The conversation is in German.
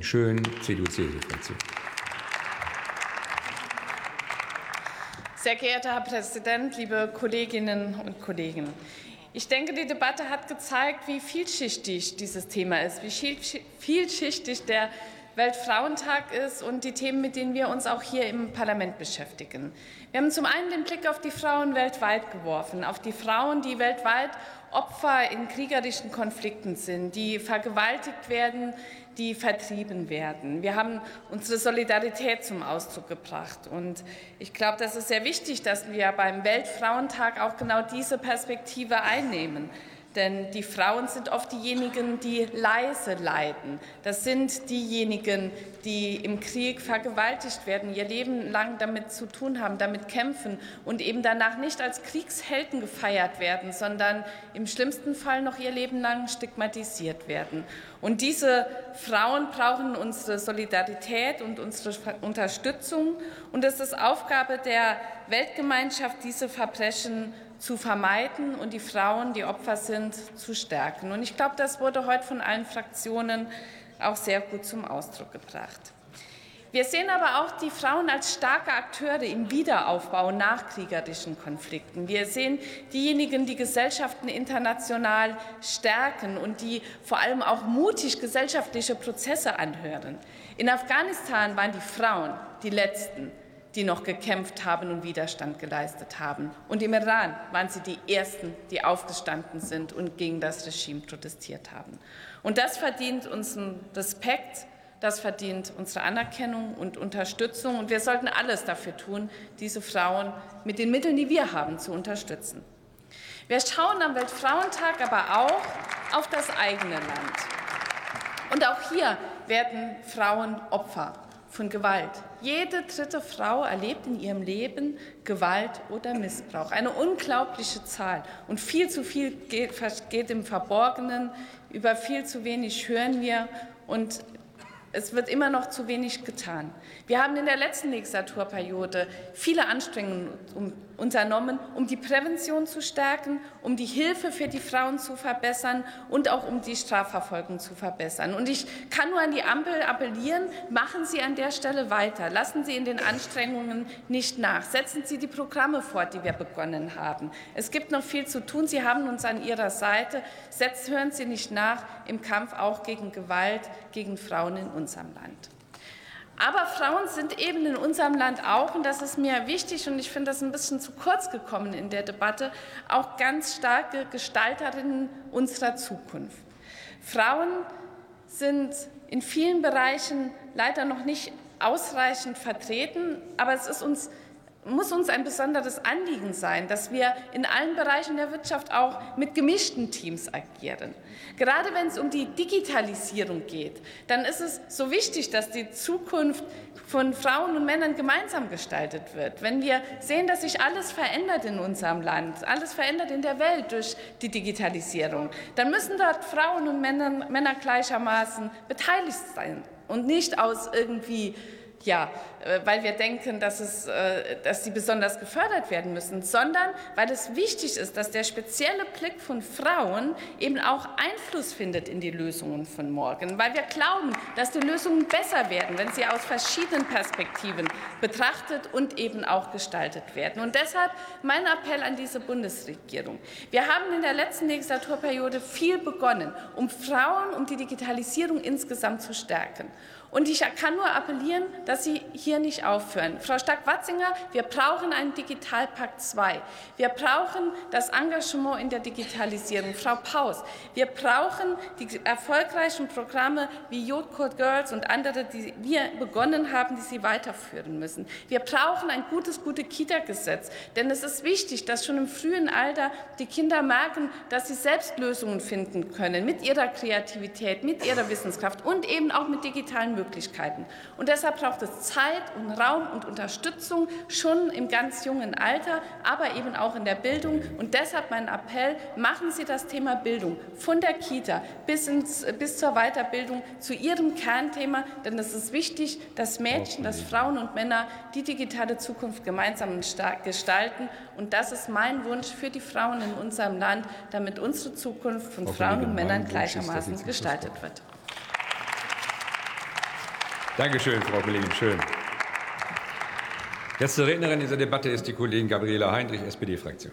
Katrin Schön, CDU-CSU-Fraktion. Sehr geehrter Herr Präsident, liebe Kolleginnen und Kollegen! Ich denke, die Debatte hat gezeigt, wie vielschichtig dieses Thema ist, wie vielschichtig der Weltfrauentag ist und die Themen, mit denen wir uns auch hier im Parlament beschäftigen. Wir haben zum einen den Blick auf die Frauen weltweit geworfen, auf die Frauen, die weltweit Opfer in kriegerischen Konflikten sind, die vergewaltigt werden, die vertrieben werden. Wir haben unsere Solidarität zum Ausdruck gebracht. Und ich glaube, das ist sehr wichtig, dass wir beim Weltfrauentag auch genau diese Perspektive einnehmen. Denn die Frauen sind oft diejenigen, die leise leiden. Das sind diejenigen, die im Krieg vergewaltigt werden, ihr Leben lang damit zu tun haben, damit kämpfen und eben danach nicht als Kriegshelden gefeiert werden, sondern im schlimmsten Fall noch ihr Leben lang stigmatisiert werden. Und diese Frauen brauchen unsere Solidarität und unsere Unterstützung. Und es ist Aufgabe der Weltgemeinschaft, diese Verbrechen zu vermeiden und die Frauen, die Opfer sind, zu stärken. Und ich glaube, das wurde heute von allen Fraktionen auch sehr gut zum Ausdruck gebracht. Wir sehen aber auch die Frauen als starke Akteure im Wiederaufbau nach kriegerischen Konflikten. Wir sehen diejenigen, die Gesellschaften international stärken und die vor allem auch mutig gesellschaftliche Prozesse anhören. In Afghanistan waren die Frauen die Letzten, die noch gekämpft haben und Widerstand geleistet haben. Und im Iran waren sie die Ersten, die aufgestanden sind und gegen das Regime protestiert haben. Und das verdient unseren Respekt, das verdient unsere Anerkennung und Unterstützung. Und wir sollten alles dafür tun, diese Frauen mit den Mitteln, die wir haben, zu unterstützen. Wir schauen am Weltfrauentag aber auch auf das eigene Land. Und auch hier werden Frauen Opfer von Gewalt. Jede dritte Frau erlebt in ihrem Leben Gewalt oder Missbrauch. Eine unglaubliche Zahl. Und viel zu viel geht, geht im Verborgenen. Über viel zu wenig hören wir. Und es wird immer noch zu wenig getan. Wir haben in der letzten Legislaturperiode viele Anstrengungen unternommen, um die Prävention zu stärken, um die Hilfe für die Frauen zu verbessern und auch um die Strafverfolgung zu verbessern. Und ich kann nur an die Ampel appellieren, machen Sie an der Stelle weiter. Lassen Sie in den Anstrengungen nicht nach. Setzen Sie die Programme fort, die wir begonnen haben. Es gibt noch viel zu tun. Sie haben uns an Ihrer Seite. Setzt, hören Sie nicht nach im Kampf auch gegen Gewalt gegen Frauen in unserem Land. Aber Frauen sind eben in unserem Land auch, und das ist mir wichtig, und ich finde das ein bisschen zu kurz gekommen in der Debatte, auch ganz starke Gestalterinnen unserer Zukunft. Frauen sind in vielen Bereichen leider noch nicht ausreichend vertreten, aber es ist uns muss uns ein besonderes Anliegen sein, dass wir in allen Bereichen der Wirtschaft auch mit gemischten Teams agieren. Gerade wenn es um die Digitalisierung geht, dann ist es so wichtig, dass die Zukunft von Frauen und Männern gemeinsam gestaltet wird. Wenn wir sehen, dass sich alles verändert in unserem Land, alles verändert in der Welt durch die Digitalisierung, dann müssen dort Frauen und Männer, Männer gleichermaßen beteiligt sein und nicht aus irgendwie ja, äh, weil wir denken, dass, es, äh, dass sie besonders gefördert werden müssen, sondern weil es wichtig ist, dass der spezielle Blick von Frauen eben auch Einfluss findet in die Lösungen von morgen, weil wir glauben, dass die Lösungen besser werden, wenn sie aus verschiedenen Perspektiven betrachtet und eben auch gestaltet werden. Und deshalb mein Appell an diese Bundesregierung. Wir haben in der letzten Legislaturperiode viel begonnen, um Frauen, um die Digitalisierung insgesamt zu stärken. Und ich kann nur appellieren, dass Sie hier nicht aufhören. Frau Stark-Watzinger, wir brauchen einen Digitalpakt 2. Wir brauchen das Engagement in der Digitalisierung. Frau Paus, wir brauchen die erfolgreichen Programme wie Youth Code Girls und andere, die wir begonnen haben, die Sie weiterführen müssen. Wir brauchen ein gutes, gute Kita-Gesetz. Denn es ist wichtig, dass schon im frühen Alter die Kinder merken, dass sie selbst Lösungen finden können mit ihrer Kreativität, mit ihrer Wissenskraft und eben auch mit digitalen Möglichkeiten. Und deshalb braucht es Zeit und Raum und Unterstützung schon im ganz jungen Alter, aber eben auch in der Bildung. Und deshalb mein Appell, machen Sie das Thema Bildung von der Kita bis, ins, bis zur Weiterbildung zu Ihrem Kernthema, denn es ist wichtig, dass Mädchen, dass Frauen und Männer die digitale Zukunft gemeinsam gestalten. Und das ist mein Wunsch für die Frauen in unserem Land, damit unsere Zukunft von Frauen und Männern gleichermaßen gestaltet wird. Dankeschön, Frau Kollegin Schön. Letzte Rednerin in dieser Debatte ist die Kollegin Gabriela Heinrich, SPD-Fraktion.